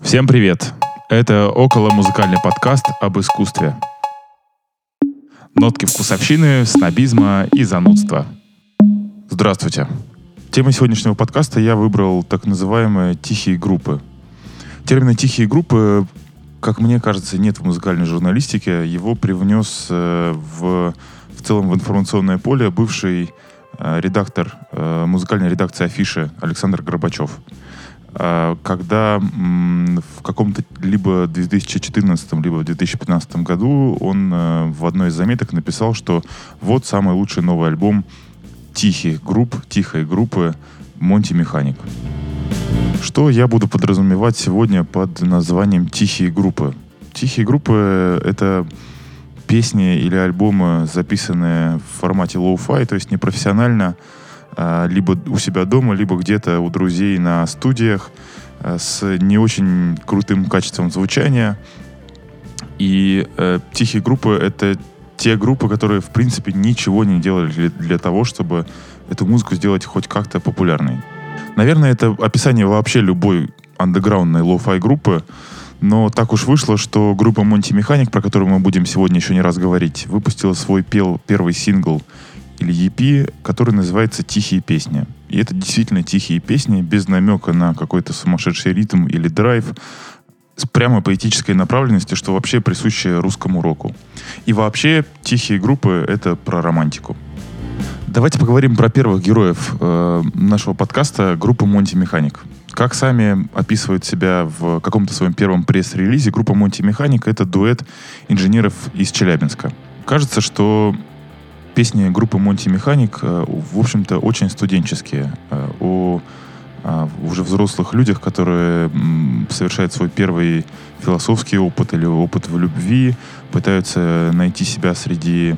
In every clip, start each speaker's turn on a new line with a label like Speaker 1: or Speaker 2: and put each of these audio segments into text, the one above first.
Speaker 1: Всем привет! Это около музыкальный подкаст об искусстве. Нотки вкусовщины, снобизма и занудства. Здравствуйте. Темой сегодняшнего подкаста я выбрал так называемые тихие группы. Термина «тихие группы», как мне кажется, нет в музыкальной журналистике. Его привнес э, в, в целом в информационное поле бывший э, редактор э, музыкальной редакции «Афиши» Александр Горбачев – когда в каком-то либо 2014, либо в 2015 году он э, в одной из заметок написал, что вот самый лучший новый альбом тихих групп, тихой группы Монти Механик. Что я буду подразумевать сегодня под названием «Тихие группы»? «Тихие группы» — это песни или альбомы, записанные в формате lo-fi, то есть непрофессионально, профессионально а, либо у себя дома, либо где-то у друзей на студиях а, с не очень крутым качеством звучания. И э, тихие группы — это те группы, которые, в принципе, ничего не делали для, для того, чтобы эту музыку сделать хоть как-то популярной. Наверное, это описание вообще любой андеграундной lo-fi группы, но так уж вышло, что группа Монти Механик, про которую мы будем сегодня еще не раз говорить, выпустила свой пел, первый сингл или EP, который называется «Тихие песни». И это действительно тихие песни, без намека на какой-то сумасшедший ритм или драйв, с прямо поэтической направленности, что вообще присуще русскому року. И вообще тихие группы — это про романтику. Давайте поговорим про первых героев э, нашего подкаста, группы Монти Механик. Как сами описывают себя в каком-то своем первом пресс-релизе, группа Монти Механик — это дуэт инженеров из Челябинска. Кажется, что песни группы Монти Механик, э, в общем-то, очень студенческие. Э, о а, уже взрослых людях, которые совершают свой первый философский опыт или опыт в любви, пытаются найти себя среди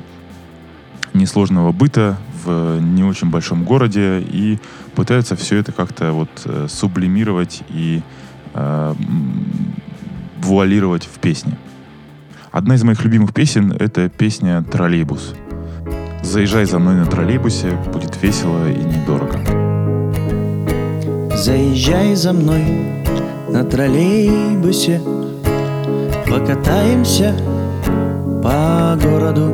Speaker 1: несложного быта в не очень большом городе и пытаются все это как-то вот э, сублимировать и э, вуалировать в песне. Одна из моих любимых песен — это песня «Троллейбус». Заезжай за мной на троллейбусе, будет весело и недорого.
Speaker 2: Заезжай за мной на троллейбусе, покатаемся по городу.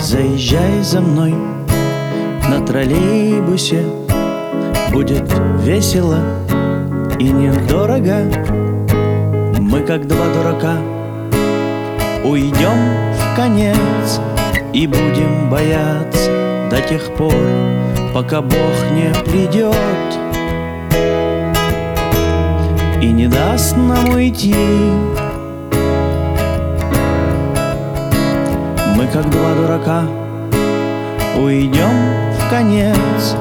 Speaker 2: Заезжай за мной на троллейбусе, будет весело и недорого. Мы как два дурака уйдем в конец и будем бояться до тех пор, пока Бог не придет И не даст нам уйти. Мы как два дурака уйдем в конец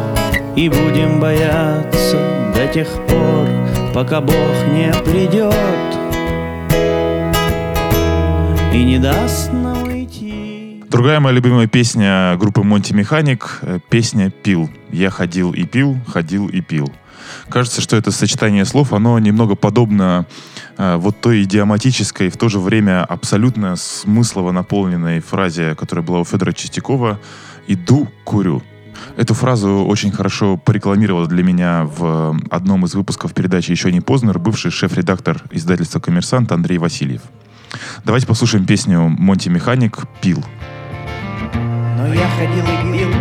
Speaker 2: И будем бояться до тех пор, пока Бог не придет И не даст нам
Speaker 1: Другая моя любимая песня группы Монти Механик — песня «Пил». Я ходил и пил, ходил и пил. Кажется, что это сочетание слов, оно немного подобно э, вот той идиоматической, в то же время абсолютно смыслово наполненной фразе, которая была у Федора Чистякова «Иду, курю». Эту фразу очень хорошо порекламировал для меня в одном из выпусков передачи «Еще не поздно» бывший шеф-редактор издательства «Коммерсант» Андрей Васильев. Давайте послушаем песню Монти Механик «Пил».
Speaker 2: Но я ходил и пил,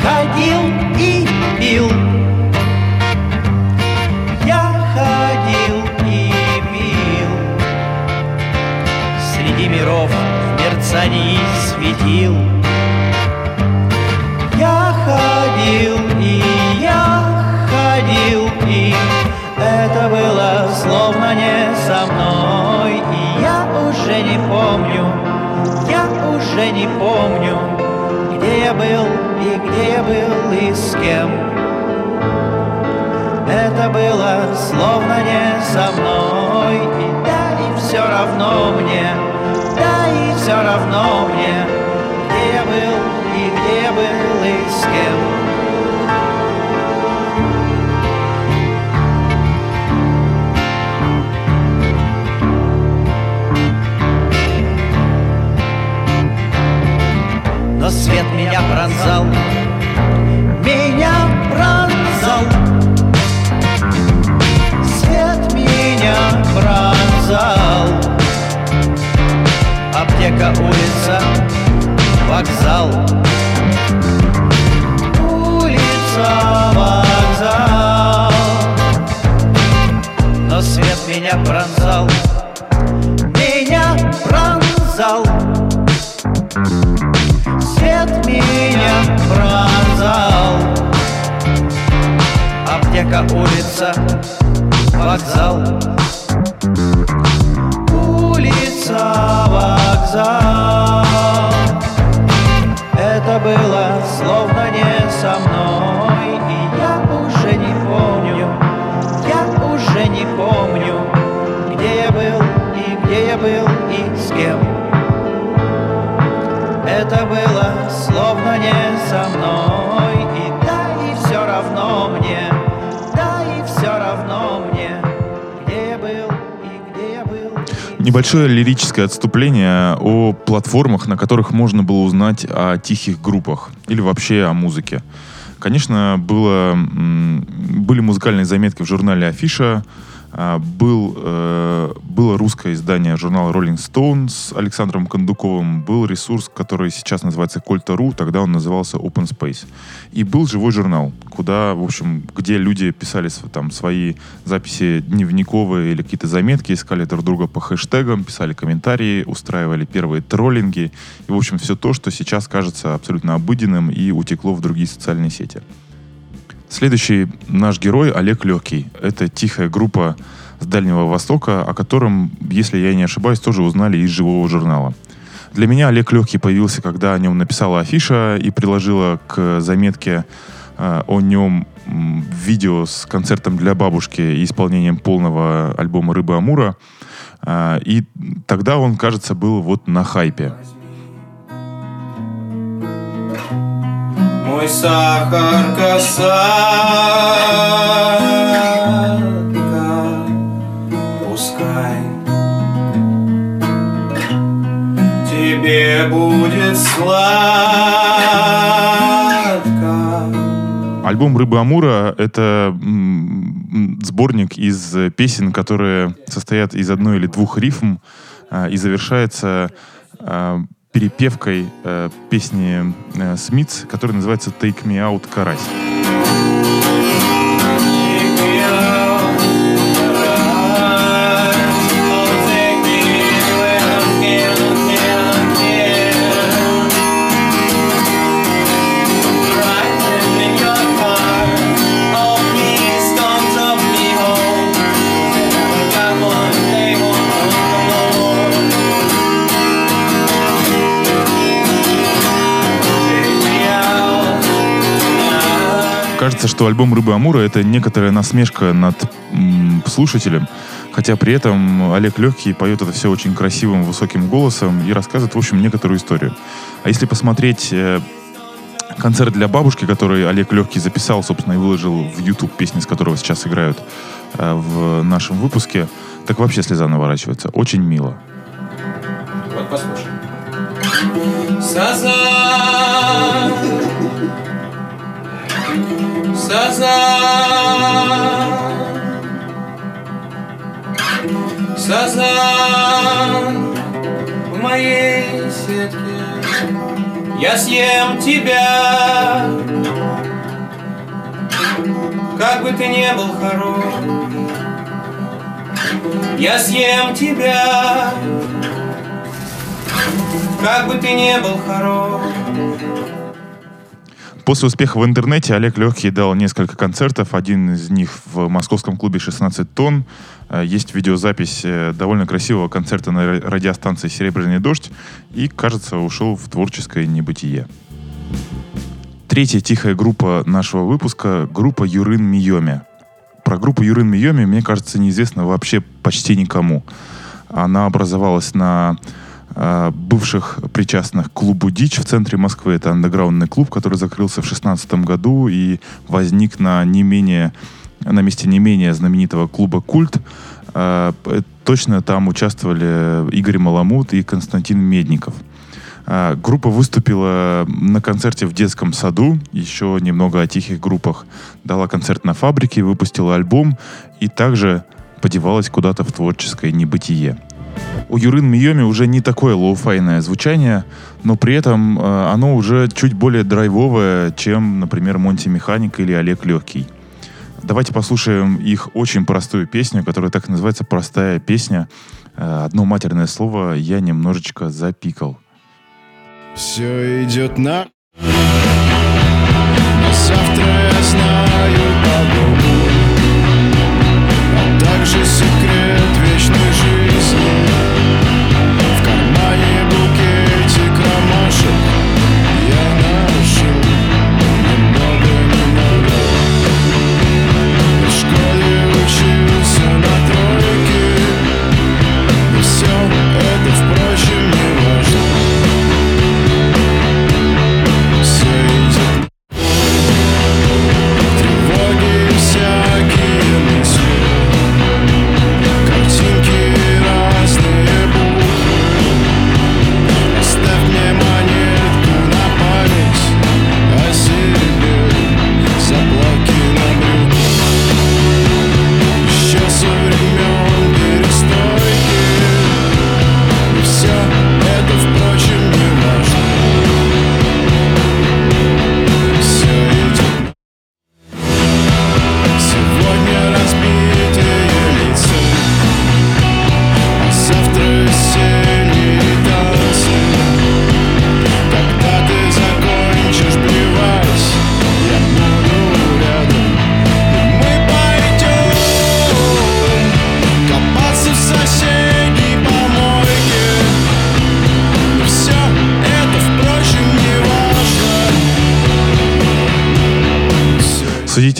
Speaker 2: ходил и пил. Я ходил и пил. Среди миров в мерцании светил. Я ходил и я ходил и это было словно не со мной, и я уже не помню, уже не помню, где я был и где я был и с кем. Это было словно не со мной, и да, и все равно мне, да, и все равно мне, где я был и где я был и с кем. но свет меня пронзал, меня пронзал. Свет меня пронзал. Аптека, улица, вокзал. Улица, вокзал. Но свет меня пронзал. Меня пронзал Аптека, улица, вокзал. Улица, вокзал
Speaker 1: Небольшое лирическое отступление о платформах, на которых можно было узнать о тихих группах или вообще о музыке. Конечно, было, были музыкальные заметки в журнале Афиша, был, э, было русское издание журнала Rolling Stone с Александром Кондуковым, был ресурс, который сейчас называется Кольта.ру, тогда он назывался Open Space. И был живой журнал, куда, в общем, где люди писали там свои записи дневниковые или какие-то заметки, искали друг друга по хэштегам, писали комментарии, устраивали первые троллинги. И, в общем, все то, что сейчас кажется абсолютно обыденным и утекло в другие социальные сети. Следующий наш герой Олег Легкий. Это тихая группа с Дальнего Востока, о котором, если я не ошибаюсь, тоже узнали из живого журнала. Для меня Олег Легкий появился, когда о нем написала Афиша и приложила к заметке э, о нем видео с концертом для бабушки и исполнением полного альбома «Рыба Амура». А, И тогда он, кажется, был вот на хайпе.
Speaker 3: Мой сахар касатка, пускай тебе будет сладко.
Speaker 1: Альбом «Рыба Амура» — это сборник из песен, которые состоят из одной или двух рифм а, и завершается а, перепевкой э, песни э, Смитс, которая называется «Take Me Out, Карась». Кажется, что альбом «Рыба Амура» — это некоторая насмешка над м, слушателем, хотя при этом Олег Легкий поет это все очень красивым, высоким голосом и рассказывает, в общем, некоторую историю. А если посмотреть э, концерт для бабушки, который Олег Легкий записал, собственно, и выложил в YouTube песни, с которого сейчас играют э, в нашем выпуске, так вообще слеза наворачивается. Очень мило.
Speaker 3: Вот послушай. Сазан, Сазан, Сазан, в моей сетке я съем тебя, как бы ты не был хорош, я съем тебя. Как бы ты не был хорош
Speaker 1: После успеха в интернете Олег Легкий дал несколько концертов. Один из них в московском клубе «16 тонн». Э, Есть видеозапись э, довольно красивого концерта на ра- радиостанции «Серебряный дождь». И, кажется, ушел в творческое небытие. Третья тихая группа нашего выпуска — группа Юрын Миоми. Про группу Юрын Миоми, мне кажется, неизвестно вообще почти никому. Она образовалась на бывших причастных к клубу «Дичь» в центре Москвы. Это андеграундный клуб, который закрылся в 2016 году и возник на не менее на месте не менее знаменитого клуба «Культ». Э, э, Точно там участвовали Игорь Маламут и Константин Медников. А, Группа выступила на концерте в детском саду, еще немного о тихих группах. Дала концерт на фабрике, выпустила альбом и также подевалась куда-то в творческое небытие. У Юрын Миёми уже не такое lo-fi йное звучание, но при этом э, оно уже чуть более драйвовое, чем, например, Монти Механик или Олег Легкий. Давайте послушаем их очень простую песню, которая так и называется «Простая песня». Э, Одно матерное слово я немножечко запикал.
Speaker 4: Все идет на... Но завтра я знаю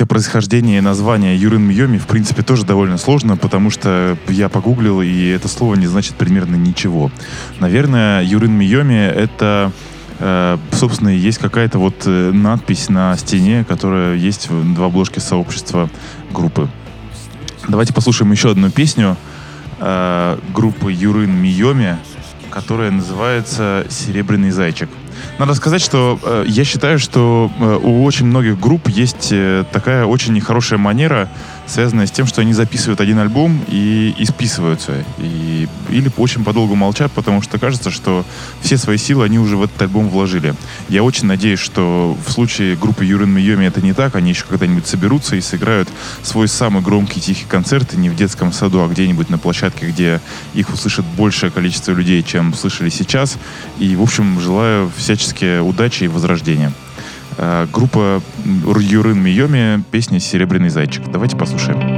Speaker 1: Судить о происхождении названия Юрин Мьоми, в принципе, тоже довольно сложно, потому что я погуглил, и это слово не значит примерно ничего. Наверное, Юрин Мьоми — это, э, собственно, есть какая-то вот э, надпись на стене, которая есть в, в обложке сообщества группы. Давайте послушаем еще одну песню э, группы Юрин Миоми, которая называется «Серебряный зайчик». Надо сказать, что э, я считаю, что э, у очень многих групп есть э, такая очень нехорошая манера, связанная с тем, что они записывают один альбом и, и списываются. И, или очень подолгу молчат, потому что кажется, что все свои силы они уже в этот альбом вложили. Я очень надеюсь, что в случае группы Юрин Миоми это не так. Они еще когда-нибудь соберутся и сыграют свой самый громкий тихий концерт не в детском саду, а где-нибудь на площадке, где их услышит большее количество людей, чем слышали сейчас. И, в общем, желаю всячески удачи и возрождения. Э, Группа м, Юрин Миоми, песня «Серебряный зайчик». Давайте послушаем.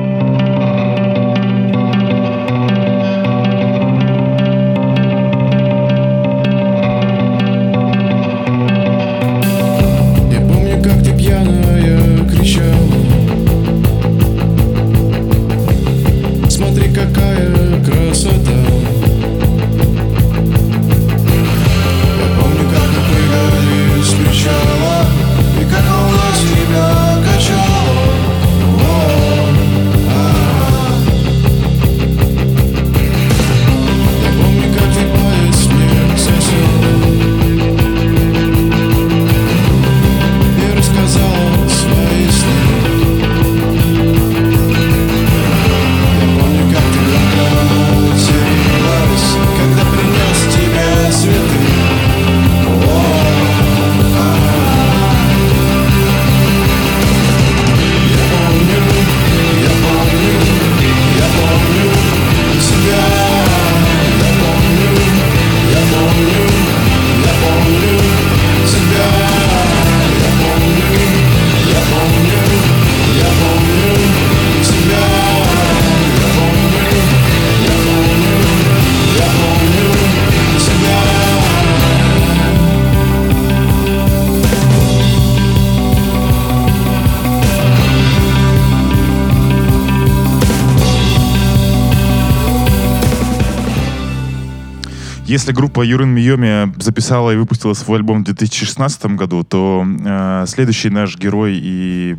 Speaker 1: Если группа Юрин Миоми записала и выпустила свой альбом в 2016 году, то э, следующий наш герой и,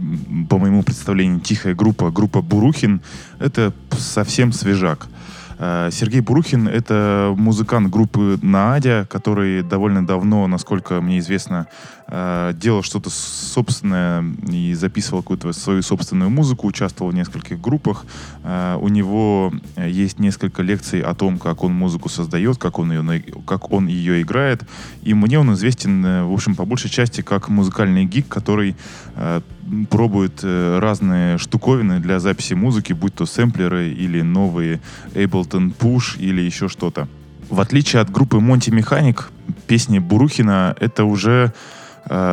Speaker 1: по моему представлению, тихая группа, группа Бурухин, это совсем свежак. Э, Сергей Бурухин — это музыкант группы Наадя, который довольно давно, насколько мне известно, э, делал что-то собственное и записывал какую-то свою собственную музыку, участвовал в нескольких группах. Э, у него э, есть несколько лекций о том, как он музыку создает, как он ее, как он ее играет. И мне он известен, в общем, по большей части как музыкальный гик, который пробует разные штуковины для записи музыки, будь то сэмплеры или новые Ableton Push или еще что-то. В отличие от группы Монти Механик, песни Бурухина — это уже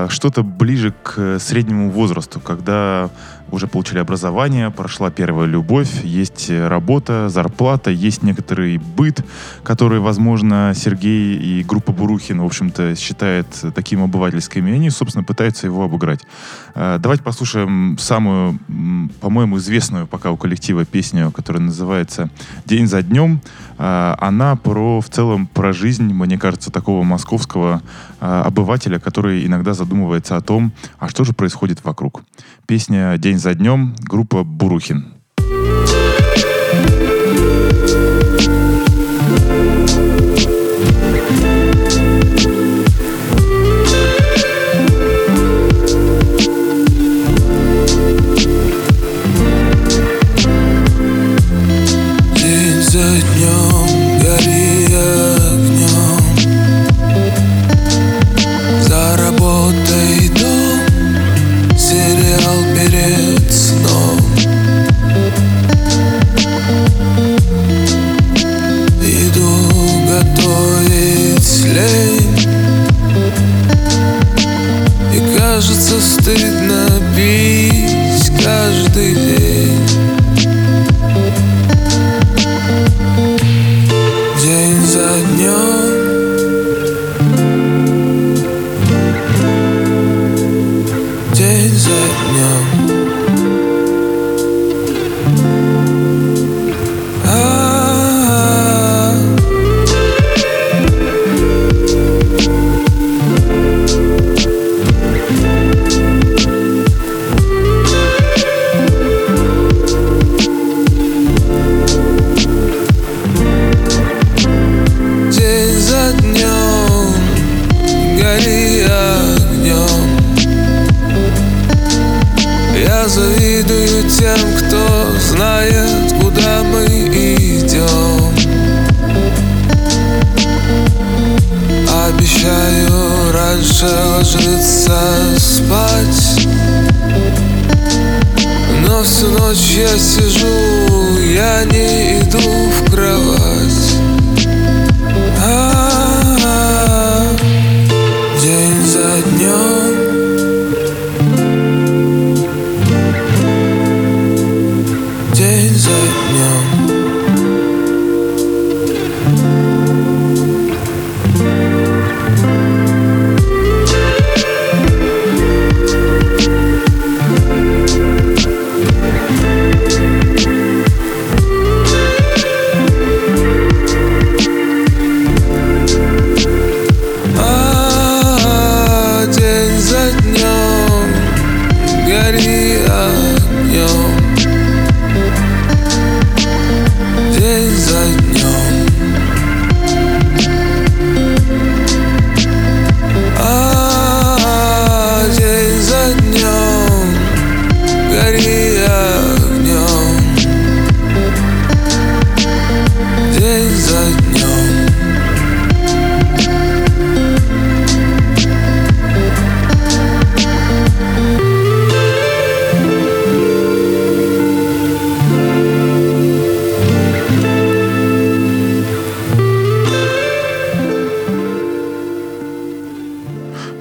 Speaker 1: что-то ближе к э, среднему возрасту, когда уже получили образование, прошла первая любовь, есть э, работа, зарплата, есть некоторый быт, который, возможно, Сергей и группа Бурухин, в общем-то, считает таким обывательским, и они, собственно, пытаются его обыграть. Э, Давайте послушаем самую, по-моему, известную пока у коллектива песню, которая называется «День за днем». Э, Она про, в целом, про жизнь, мне кажется, такого московского обывателя, который иногда задумывается о том, а что же происходит вокруг. Песня «День за днем», группа «Бурухин».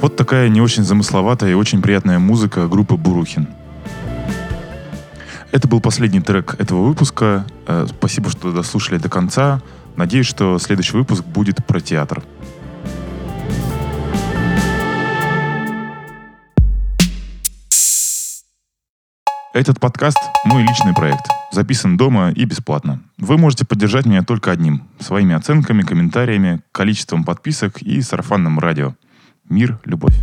Speaker 1: Вот такая не очень замысловатая и очень приятная музыка группы Бурухин. Это был последний трек этого выпуска. Э, Спасибо, что дослушали до конца. Надеюсь, что следующий выпуск будет про театр. Этот подкаст – мой личный проект. Записан дома и бесплатно. Вы можете поддержать меня только одним – своими оценками, комментариями, количеством подписок и сарафанным радио. Мир, любовь.